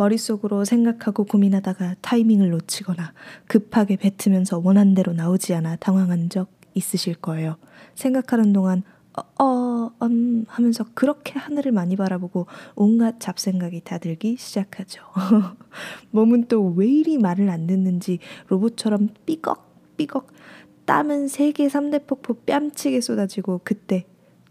머릿속으로 생각하고 고민하다가 타이밍을 놓치거나 급하게 뱉으면서 원한대로 나오지 않아 당황한 적 있으실 거예요. 생각하는 동안 어, 어, 음 하면서 그렇게 하늘을 많이 바라보고 온갖 잡생각이 다 들기 시작하죠. 몸은 또 왜 이리 말을 안 듣는지 로봇처럼 삐걱삐걱 땀은 세계 3대 폭포 뺨치게 쏟아지고 그때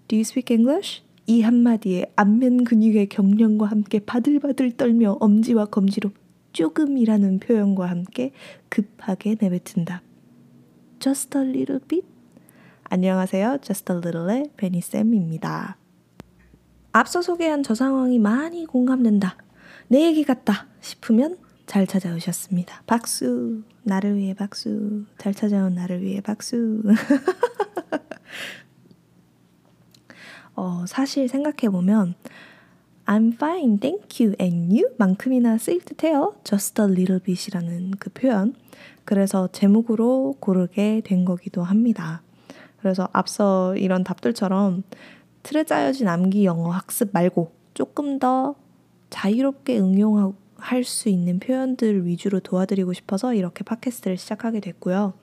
Do you speak English? 이 한마디에 안면 근육의 경련과 함께 바들바들 떨며 엄지와 검지로 조금이라는 표현과 함께 급하게 내뱉은다. Just a little bit? 안녕하세요. Just a Little의 베니쌤입니다. 앞서 소개한 저 상황이 많이 공감된다. 내 얘기 같다 싶으면 잘 찾아오셨습니다. 박수. 나를 위해 박수. 잘 찾아온 나를 위해 박수. 어, 사실 생각해 보면 I'm fine, thank you, and you 만큼이나 쓰일 듯해요. Just a little bit이라는 그 표현. 그래서 제목으로 고르게 된 거기도 합니다. 그래서 앞서 이런 답들처럼 틀에 짜여진 암기 영어 학습 말고 조금 더 자유롭게 응용할 수 있는 표현들 위주로 도와드리고 싶어서 이렇게 팟캐스트를 시작하게 됐고요.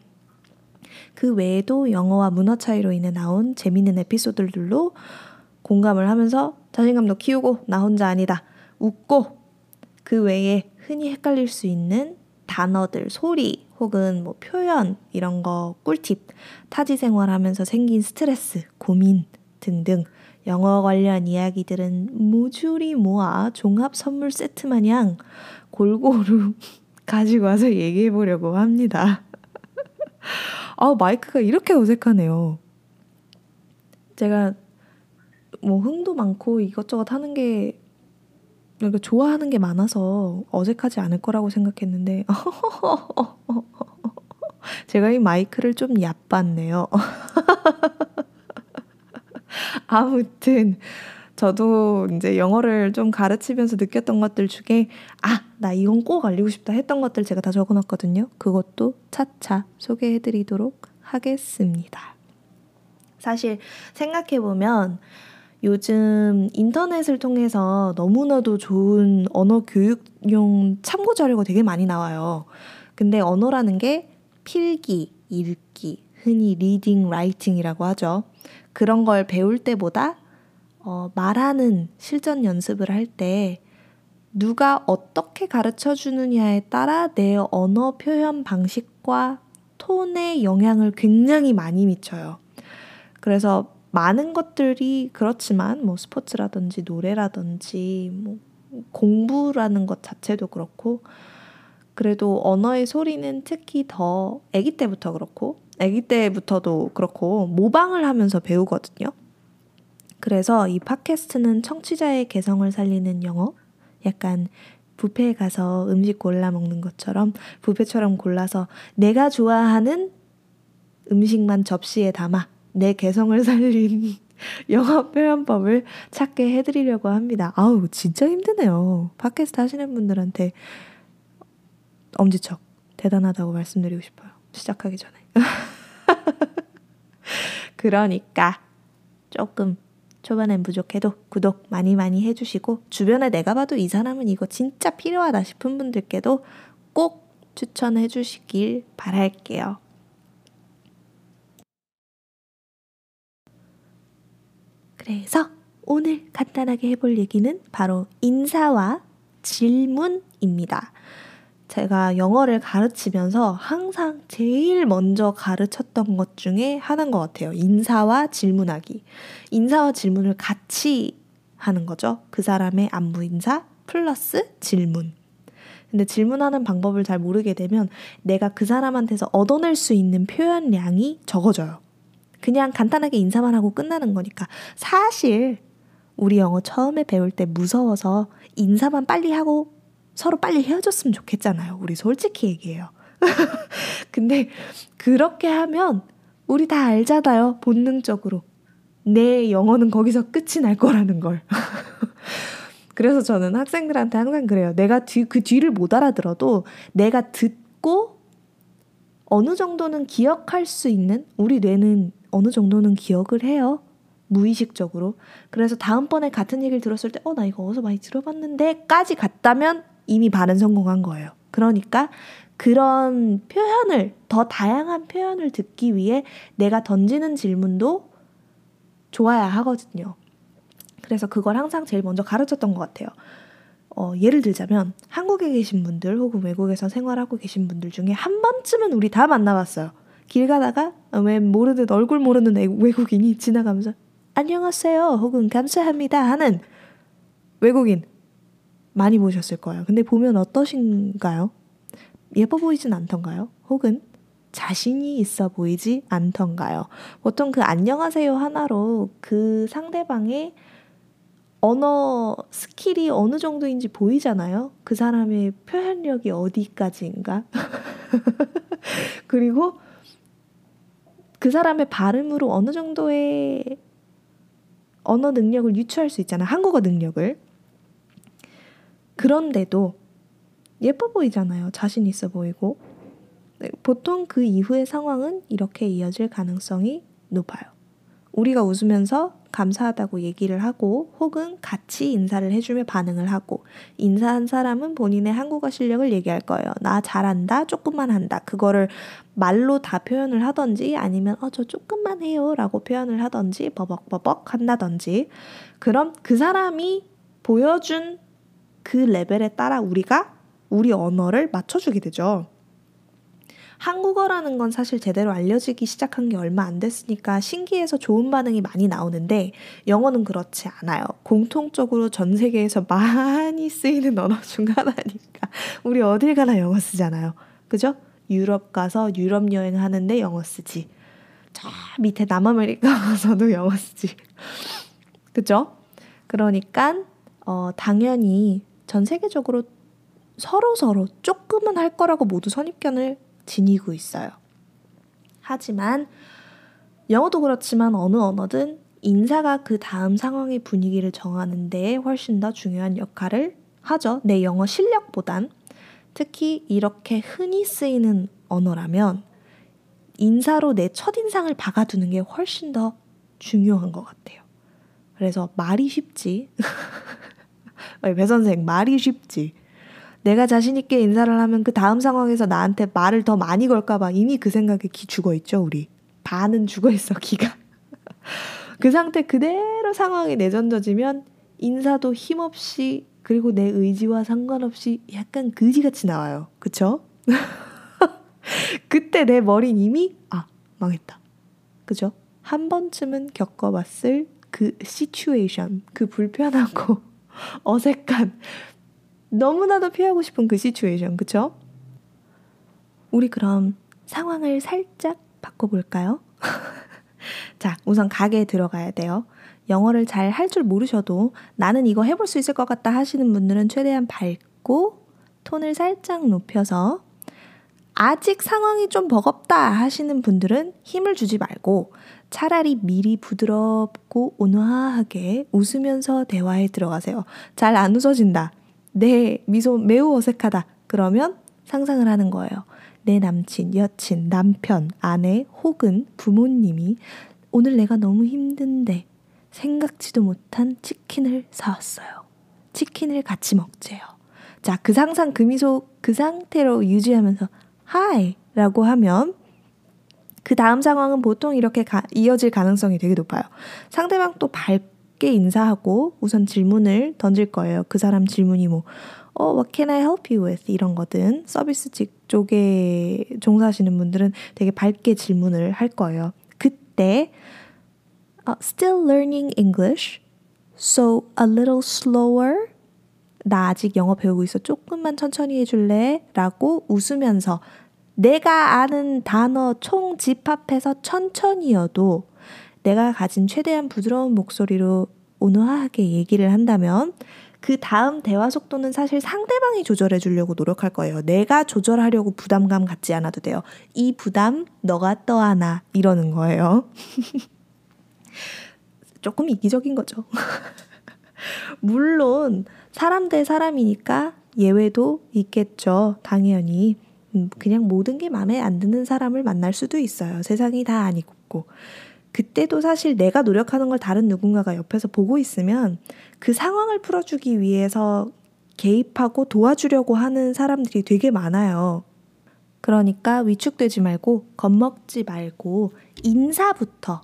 그 외에도 영어와 문화 차이로 인해 나온 재밌는 에피소드들로 공감을 하면서 자신감도 키우고 나 혼자 아니다. 웃고 그 외에 흔히 헷갈릴 수 있는 단어들, 소리 혹은 뭐 표현 이런 거 꿀팁, 타지 생활하면서 생긴 스트레스, 고민 등등 영어 관련 이야기들은 모조리 모아 종합 선물 세트 마냥 골고루 가지고 와서 얘기해 보려고 합니다. 아, 마이크가 이렇게 어색하네요. 제가 뭐 흥도 많고 이것저것 하는 게 그러니까 좋아하는 게 많아서 어색하지 않을 거라고 생각했는데 제가 이 마이크를 좀 얕봤네요. 아무튼 저도 이제 영어를 좀 가르치면서 느꼈던 것들 중에 아, 나 이건 꼭 알리고 싶다 했던 것들 제가 다 적어 놨거든요. 그것도 차차 소개해 드리도록 하겠습니다. 사실 생각해 보면 요즘 인터넷을 통해서 너무나도 좋은 언어 교육용 참고 자료가 되게 많이 나와요. 근데 언어라는 게 필기, 읽기, 흔히 reading, writing이라고 하죠. 그런 걸 배울 때보다 어, 말하는 실전 연습을 할 때 누가 어떻게 가르쳐 주느냐에 따라 내 언어 표현 방식과 톤에 영향을 굉장히 많이 미쳐요. 그래서 많은 것들이 그렇지만 뭐 스포츠라든지 노래라든지 뭐 공부라는 것 자체도 그렇고 그래도 언어의 소리는 특히 더 아기 때부터 그렇고 아기 때부터도 그렇고 모방을 하면서 배우거든요. 그래서 이 팟캐스트는 청취자의 개성을 살리는 영어 약간 뷔페에 가서 음식 골라 먹는 것처럼 뷔페처럼 골라서 내가 좋아하는 음식만 접시에 담아 내 개성을 살린 영어 표현법을 찾게 해드리려고 합니다. 아우, 진짜 힘드네요. 팟캐스트 하시는 분들한테 엄지척 대단하다고 말씀드리고 싶어요. 시작하기 전에. 그러니까 조금 초반엔 부족해도 구독 많이 많이 해주시고 주변에 내가 봐도 이 사람은 이거 진짜 필요하다 싶은 분들께도 꼭 추천해 주시길 바랄게요. 그래서 오늘 간단하게 해볼 얘기는 바로 인사와 질문입니다. 제가 영어를 가르치면서 항상 제일 먼저 가르쳤던 것 중에 하나인 것 같아요. 인사와 질문하기. 인사와 질문을 같이 하는 거죠. 그 사람의 안부 인사 플러스 질문. 근데 질문하는 방법을 잘 모르게 되면 내가 그 사람한테서 얻어낼 수 있는 표현량이 적어져요. 그냥 간단하게 인사만 하고 끝나는 거니까. 사실 우리 영어 처음에 배울 때 무서워서 인사만 빨리 하고 서로 빨리 헤어졌으면 좋겠잖아요. 우리 솔직히 얘기해요. 근데 그렇게 하면 우리 다 알잖아요. 본능적으로. 내 영어는 거기서 끝이 날 거라는 걸. 그래서 저는 학생들한테 항상 그래요. 내가 뒤, 그 뒤를 못 알아들어도 내가 듣고 어느 정도는 기억할 수 있는 우리 뇌는 어느 정도는 기억을 해요. 무의식적으로. 그래서 다음번에 같은 얘기를 들었을 때, 어, 나 이거 어디서 많이 들어봤는데, 까지 갔다면 이미 반은 성공한 거예요. 그러니까 그런 표현을 더 다양한 표현을 듣기 위해 내가 던지는 질문도 좋아야 하거든요. 그래서 그걸 항상 제일 먼저 가르쳤던 것 같아요. 어, 예를 들자면 한국에 계신 분들 혹은 외국에서 생활하고 계신 분들 중에 한 번쯤은 우리 다 만나봤어요. 길 가다가 왜 모르듯 얼굴 모르는 외국인이 지나가면서 안녕하세요 혹은 감사합니다 하는 외국인 많이 보셨을 거예요. 근데 보면 어떠신가요? 예뻐 보이진 않던가요? 혹은 자신이 있어 보이지 않던가요? 보통 그 안녕하세요 하나로 그 상대방의 언어 skill이 어느 정도인지 보이잖아요. 그 사람의 표현력이 어디까지인가? 그리고 그 사람의 발음으로 어느 정도의 언어 능력을 유추할 수 있잖아요. 한국어 능력을. 그런데도 예뻐 보이잖아요. 자신 있어 보이고. 네, 보통 그 이후의 상황은 이렇게 이어질 가능성이 높아요. 우리가 웃으면서 감사하다고 얘기를 하고 혹은 같이 인사를 해주며 반응을 하고 인사한 사람은 본인의 한국어 실력을 얘기할 거예요. 나 잘한다, 조금만 한다. 그거를 말로 다 표현을 하던지 아니면 어, 저 조금만 해요 라고 표현을 하던지 버벅버벅 한다던지 그럼 그 사람이 보여준 그 레벨에 따라 우리가 우리 언어를 맞춰주게 되죠. 한국어라는 건 사실 제대로 알려지기 시작한 게 얼마 안 됐으니까 신기해서 좋은 반응이 많이 나오는데 영어는 그렇지 않아요. 공통적으로 전 세계에서 많이 쓰이는 언어 중 하나니까. 우리 어딜 가나 영어 쓰잖아요. 그죠? 유럽 가서 유럽 여행하는데 영어 쓰지. 저 밑에 남아메리카 가서도 영어 쓰지. 그죠? 그러니까 어, 당연히 전 세계적으로 서로 서로 조금은 할 거라고 모두 선입견을 지니고 있어요. 하지만 영어도 그렇지만 어느 언어든 인사가 그 다음 상황의 분위기를 정하는 데 훨씬 더 중요한 역할을 하죠. 내 영어 실력보단 특히 이렇게 흔히 쓰이는 언어라면 인사로 내 첫인상을 박아두는 게 훨씬 더 중요한 것 같아요. 그래서 말이 쉽지. 배 선생 말이 쉽지. 내가 자신 있게 인사를 하면 그 다음 상황에서 나한테 말을 더 많이 걸까봐 이미 그 생각에 기 죽어 있죠, 우리. 반은 죽어 있어, 기가. 그 상태 그대로 상황이 내던져지면 인사도 힘없이 그리고 내 의지와 상관없이 약간 그지같이 나와요. 그쵸? 그때 내 머린 이미 아 망했다. 그죠? 한 번쯤은 겪어봤을 그 시츄에이션, 그 불편하고 어색한 너무나도 피하고 싶은 그 시츄에이션, 그쵸? 우리 그럼 상황을 살짝 바꿔볼까요? 자, 우선 가게에 들어가야 돼요. 영어를 잘 할 줄 모르셔도 나는 이거 해볼 수 있을 것 같다 하시는 분들은 최대한 밝고 톤을 살짝 높여서 아직 상황이 좀 버겁다 하시는 분들은 힘을 주지 말고 차라리 미리 부드럽고 온화하게 웃으면서 대화에 들어가세요. 잘 안 웃어진다. 내 미소 매우 어색하다. 그러면 상상을 하는 거예요. 내 남친, 여친, 남편, 아내 혹은 부모님이 오늘 내가 너무 힘든데 생각지도 못한 치킨을 사왔어요. 치킨을 같이 먹재요. 자, 그 상상, 그 미소, 그 상태로 유지하면서 하이 라고 하면 그 다음 상황은 보통 이렇게 가, 이어질 가능성이 되게 높아요. 상대방 또 밝게 인사하고 우선 질문을 던질 거예요. 그 사람 질문이 뭐, 어, what can I help you with? 이런 거든. 서비스직 쪽에 종사하시는 분들은 되게 밝게 질문을 할 거예요. 그때, uh, still learning English, so a little slower. 나 아직 영어 배우고 있어. 조금만 천천히 해줄래? 라고 웃으면서 내가 아는 단어 총 집합해서 천천히여도 내가 가진 최대한 부드러운 목소리로 온화하게 얘기를 한다면 그 다음 대화 속도는 사실 상대방이 조절해 주려고 노력할 거예요. 내가 조절하려고 부담감 갖지 않아도 돼요. 이 부담 너가 떠안아 이러는 거예요. 조금 이기적인 거죠. 물론 사람 대 사람이니까 예외도 있겠죠. 당연히. 음, 그냥 모든 게 마음에 안 드는 사람을 만날 수도 있어요. 세상이 다 아니고. 그때도 사실 내가 노력하는 걸 다른 누군가가 옆에서 보고 있으면 그 상황을 풀어주기 위해서 개입하고 도와주려고 하는 사람들이 되게 많아요. 그러니까 위축되지 말고 겁먹지 말고 인사부터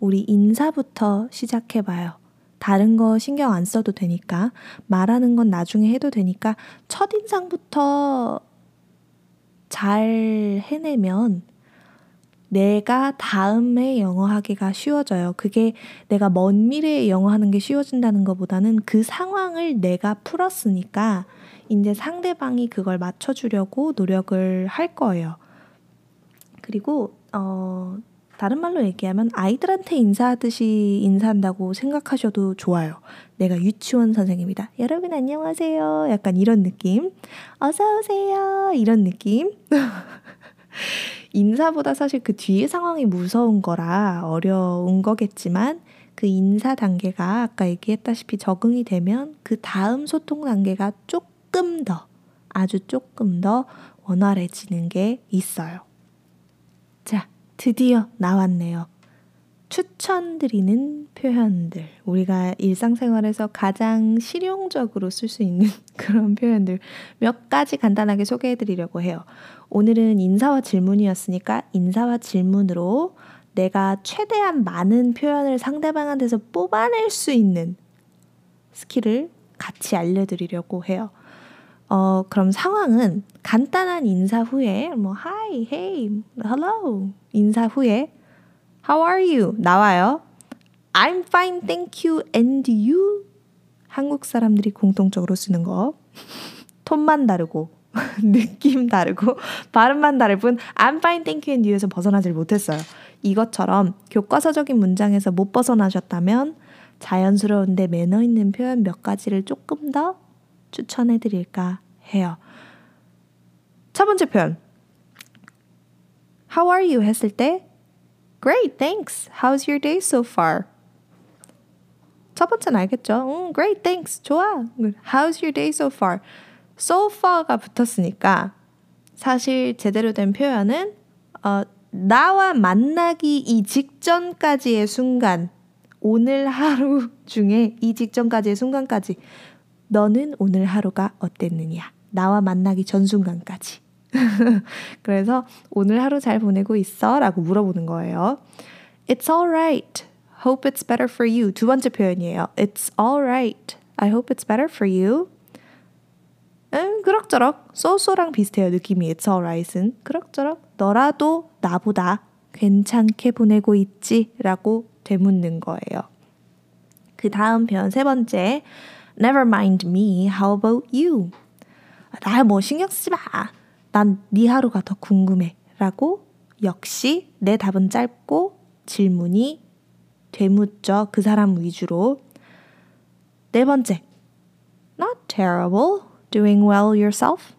우리 인사부터 시작해봐요. 다른 거 신경 안 써도 되니까 말하는 건 나중에 해도 되니까 첫인상부터 잘 해내면 내가 다음에 영어 하기가 쉬워져요. 그게 내가 먼 미래에 영어 하는 게 쉬워진다는 것보다는 그 상황을 내가 풀었으니까 이제 상대방이 그걸 맞춰주려고 노력을 할 거예요. 그리고, 어, 다른 말로 얘기하면 아이들한테 인사하듯이 인사한다고 생각하셔도 좋아요. 내가 유치원 선생님이다. 여러분 안녕하세요. 약간 이런 느낌. 어서오세요. 이런 느낌. 인사보다 사실 그 뒤에 상황이 무서운 거라 어려운 거겠지만 그 인사 단계가 아까 얘기했다시피 적응이 되면 그 다음 소통 단계가 조금 더, 아주 조금 더 원활해지는 게 있어요. 자, 드디어 나왔네요. 추천드리는 표현들. 우리가 일상생활에서 가장 실용적으로 쓸 수 있는 그런 표현들 몇 가지 간단하게 소개해 드리려고 해요. 오늘은 인사와 질문이었으니까 인사와 질문으로 내가 최대한 많은 표현을 상대방한테서 뽑아낼 수 있는 skill을 같이 알려드리려고 해요. 어, 그럼 상황은 간단한 인사 후에 뭐 hi, hey, hello 인사 후에 how are you 나와요. I'm fine, thank you, and you 한국 사람들이 공통적으로 쓰는 거 톤만 다르고 느낌 다르고 발음만 다를 뿐 I'm fine, thank you, and you에서 벗어나질 못했어요. 이것처럼 교과서적인 문장에서 못 벗어나셨다면 자연스러운데 매너 있는 표현 몇 가지를 조금 더 추천해 드릴까 해요. 첫 번째 표현. How are you 했을 때 Great, thanks. How's your day so far? 첫 번째는 알겠죠? 음, great, thanks. 좋아. How's your day so far? So far가 붙었으니까 사실 제대로 된 표현은 어, 나와 만나기 이 직전까지의 순간 오늘 하루 중에 이 직전까지의 순간까지 너는 오늘 하루가 어땠느냐? 나와 만나기 전 순간까지. 그래서 오늘 하루 잘 보내고 있어? 라고 물어보는 거예요. It's alright. Hope it's better for you. 두 번째 표현이에요. It's alright. I hope it's better for you. 음, 그럭저럭 쏘쏘랑 비슷해요. 느낌이 It's alright은. 그럭저럭 너라도 나보다 괜찮게 보내고 있지? 라고 되묻는 거예요. 그 다음 표현 세 번째. Never mind me. How about you? 나 뭐 신경 쓰지 마. 난 네 하루가 더 궁금해. 라고 역시 내 답은 짧고 질문이 되묻죠. 그 사람 위주로. 네 번째. Not terrible. Doing well yourself.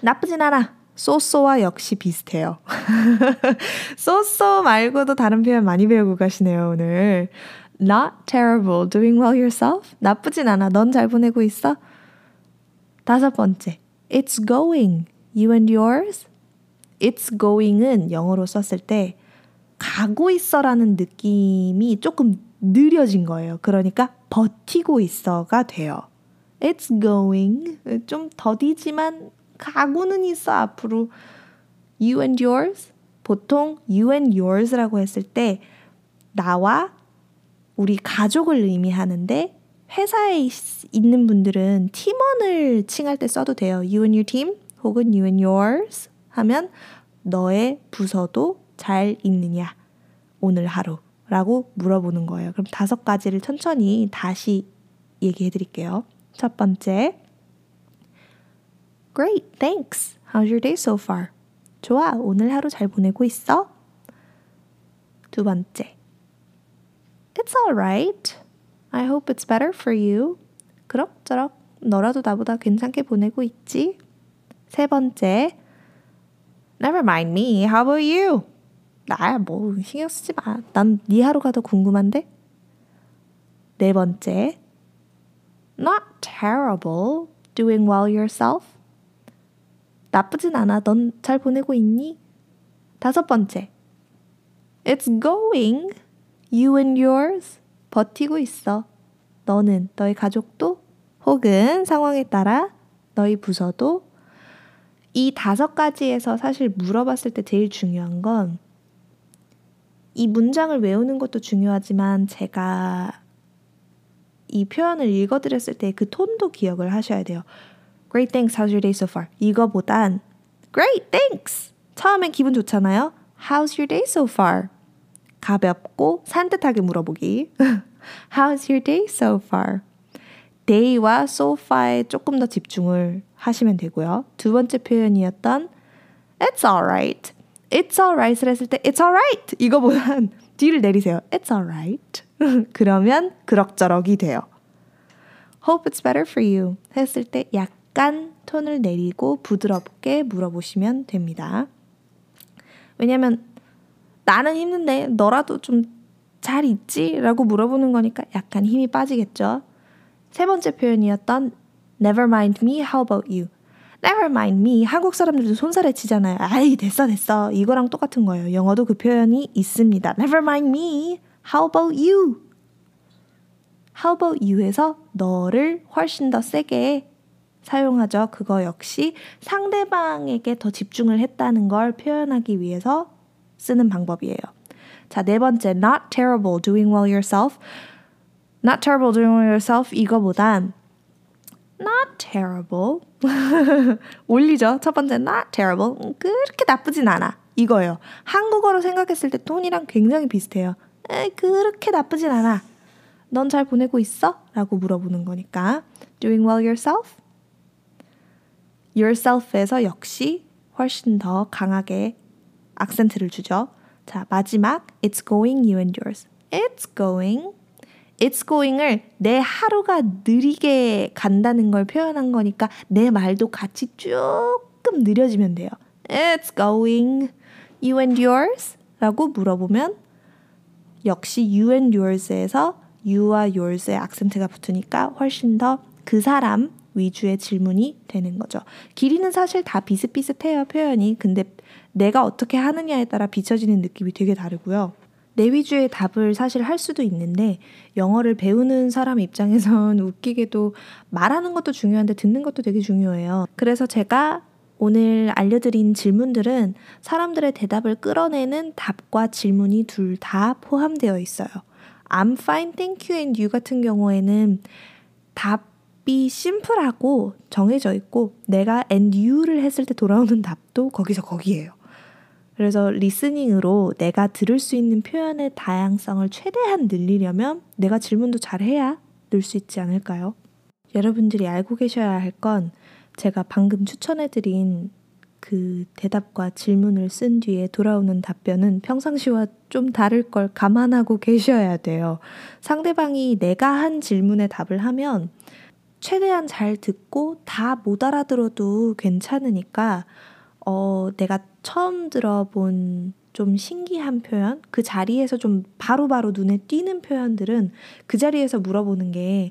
나쁘진 않아. 쏘쏘와 역시 비슷해요. 쏘쏘 말고도 다른 표현 많이 배우고 가시네요, 오늘. Not terrible. Doing well yourself? 나쁘진 않아. 넌 잘 보내고 있어? 다섯 번째. It's going. You and yours? It's going은 영어로 썼을 때 가고 있어라는 느낌이 조금 느려진 거예요. 그러니까 버티고 있어가 돼요. It's going. 좀 더디지만 가고는 있어 앞으로. You and yours? 보통 you and yours라고 했을 때 나와 우리 가족을 의미하는데 회사에 있는 분들은 팀원을 칭할 때 써도 돼요. You and your team 혹은 you and yours 하면 너의 부서도 잘 있느냐 오늘 하루 라고 물어보는 거예요. 그럼 다섯 가지를 천천히 다시 얘기해 드릴게요. 첫 번째 Great, thanks. How's your day so far? 좋아, 오늘 하루 잘 보내고 있어? 두 번째 It's alright. I hope it's better for you. 그럭저럭 너라도 나보다 괜찮게 보내고 있지? 세 번째, Never mind me. How about you? 나뭐 신경 쓰지 마. 난 네 하루가 더 궁금한데? 네 번째, Not terrible. Doing well yourself? 나쁘진 않아. 넌 잘 보내고 있니? 다섯 번째, It's going. You and yours? 버티고 있어. 너는, 너의 가족도 혹은 상황에 따라 너희 부서도 이 다섯 가지에서 사실 물어봤을 때 제일 중요한 건 이 문장을 외우는 것도 중요하지만 제가 이 표현을 읽어드렸을 때 그 톤도 기억을 하셔야 돼요. Great, thanks. How's your day so far? 이거보단 Great, thanks. 처음엔 기분 좋잖아요. How's your day so far? 가볍고 산뜻하게 물어보기. How's your day so far? day와 so far에 조금 더 집중을 하시면 되고요. 두 번째 표현이었던 It's alright. It's alright을 했을 때 It's alright 이거보단 뒤를 내리세요. It's alright. 그러면 그럭저럭이 돼요. Hope it's better for you 했을 때 약간 톤을 내리고 부드럽게 물어보시면 됩니다. 왜냐면 나는 힘든데 너라도 좀 잘 있지? 라고 물어보는 거니까 약간 힘이 빠지겠죠. 세 번째 표현이었던 Never mind me, how about you? Never mind me. 한국 사람들도 손살에 치잖아요. 아이, 됐어, 됐어. 이거랑 똑같은 거예요. 영어도 그 표현이 있습니다. Never mind me. How about you? How about you에서 너를 훨씬 더 세게 사용하죠. 그거 역시 상대방에게 더 집중을 했다는 걸 표현하기 위해서 쓰는 방법이에요. 자, 네 번째, not terrible doing well yourself. not terrible doing well yourself 이거보단 not terrible 올리죠. 첫 번째 not terrible 그렇게 나쁘진 않아 이거예요. 한국어로 생각했을 때 톤이랑 굉장히 비슷해요. 에 그렇게 나쁘진 않아. 넌 잘 보내고 있어? 라고 물어보는 거니까 doing well yourself yourself에서 역시 훨씬 더 강하게 악센트를 주죠. 자, 마지막 it's going you and yours. it's going it's going을 내 하루가 느리게 간다는 걸 표현한 거니까 내 말도 같이 조금 느려지면 돼요. It's going you and yours? 라고 물어보면 역시 you and yours에서 you와 yours의 악센트가 붙으니까 훨씬 더 그 사람 위주의 질문이 되는 거죠. 길이는 사실 다 비슷비슷해요, 표현이. 근데 내가 어떻게 하느냐에 따라 비춰지는 느낌이 되게 다르고요. 내 위주의 답을 사실 할 수도 있는데 영어를 배우는 사람 입장에선 웃기게도 말하는 것도 중요한데 듣는 것도 되게 중요해요. 그래서 제가 오늘 알려드린 질문들은 사람들의 대답을 끌어내는 답과 질문이 둘 다 포함되어 있어요. I'm fine, thank you and you 같은 경우에는 답이 심플하고 정해져 있고 내가 and you를 했을 때 돌아오는 답도 거기서 거기에요. 그래서 리스닝으로 내가 들을 수 있는 표현의 다양성을 최대한 늘리려면 내가 질문도 잘 해야 늘 수 있지 않을까요? 여러분들이 알고 계셔야 할 건 제가 방금 추천해드린 그 대답과 질문을 쓴 뒤에 돌아오는 답변은 평상시와 좀 다를 걸 감안하고 계셔야 돼요. 상대방이 내가 한 질문에 답을 하면 최대한 잘 듣고 다 못 알아들어도 괜찮으니까 어, 내가 처음 들어본 좀 신기한 표현, 그 자리에서 좀 바로바로 바로 눈에 띄는 표현들은 그 자리에서 물어보는 게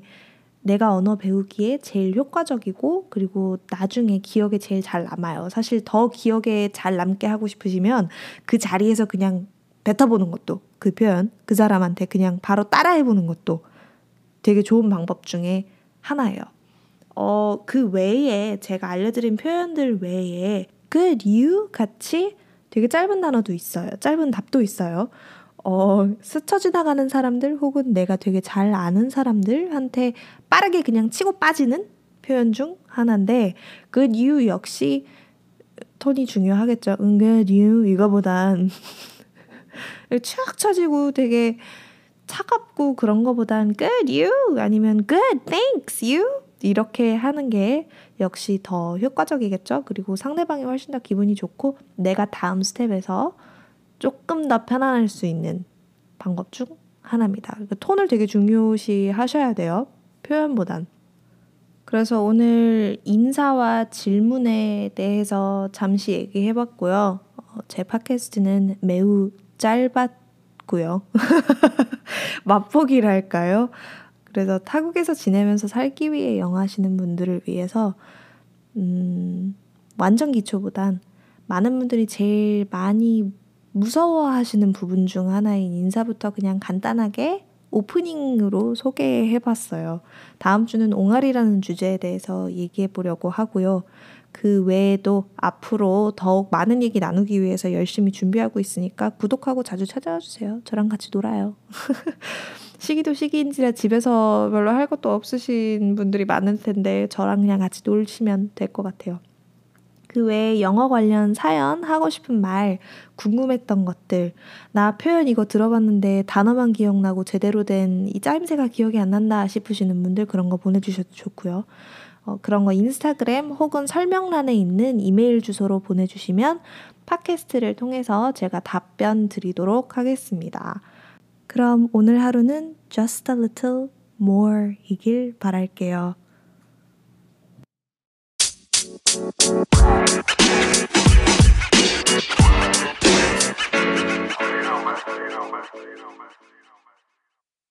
내가 언어 배우기에 제일 효과적이고 그리고 나중에 기억에 제일 잘 남아요. 사실 더 기억에 잘 남게 하고 싶으시면 그 자리에서 그냥 뱉어보는 것도 그 표현, 그 사람한테 그냥 바로 따라해보는 것도 되게 좋은 방법 중에 하나예요. 어, 그 외에 제가 알려드린 표현들 외에 good you 같이 되게 짧은 단어도 있어요. 짧은 답도 있어요. 어, 스쳐 지나가는 사람들 혹은 내가 되게 잘 아는 사람들한테 빠르게 그냥 치고 빠지는 표현 중 하나인데 good you 역시 톤이 중요하겠죠. 응, good you 이거보단 촥 쳐지고 되게 차갑고 그런 거보단 good you 아니면 good thanks you 이렇게 하는 게 역시 더 효과적이겠죠. 그리고 상대방이 훨씬 더 기분이 좋고 내가 다음 스텝에서 조금 더 편안할 수 있는 방법 중 하나입니다. 그러니까 톤을 되게 중요시 하셔야 돼요. 표현보단. 그래서 오늘 인사와 질문에 대해서 잠시 얘기해 봤고요. 어, 제 팟캐스트는 매우 짧았고요. 맛보기랄까요? 그래서 타국에서 지내면서 살기 위해 영어 하시는 분들을 위해서 음, 완전 기초보단 많은 분들이 제일 많이 무서워하시는 부분 중 하나인 인사부터 그냥 간단하게 오프닝으로 소개해 봤어요. 다음 주는 옹알이라는 주제에 대해서 얘기해 보려고 하고요. 그 외에도 앞으로 더욱 많은 얘기 나누기 위해서 열심히 준비하고 있으니까 구독하고 자주 찾아와 주세요. 저랑 같이 놀아요. 시기도 시기인지라 집에서 별로 할 것도 없으신 분들이 많을 텐데 저랑 그냥 같이 놀시면 될 것 같아요. 그 외에 영어 관련 사연, 하고 싶은 말, 궁금했던 것들, 나 표현 이거 들어봤는데 단어만 기억나고 제대로 된 이 짜임새가 기억이 안 난다 싶으시는 분들 그런 거 보내주셔도 좋고요. 어, 그런 거 인스타그램 혹은 설명란에 있는 이메일 주소로 보내주시면 팟캐스트를 통해서 제가 답변 드리도록 하겠습니다. 그럼 오늘 하루는 just a little more 이길 바랄게요. you know, man. You know, man.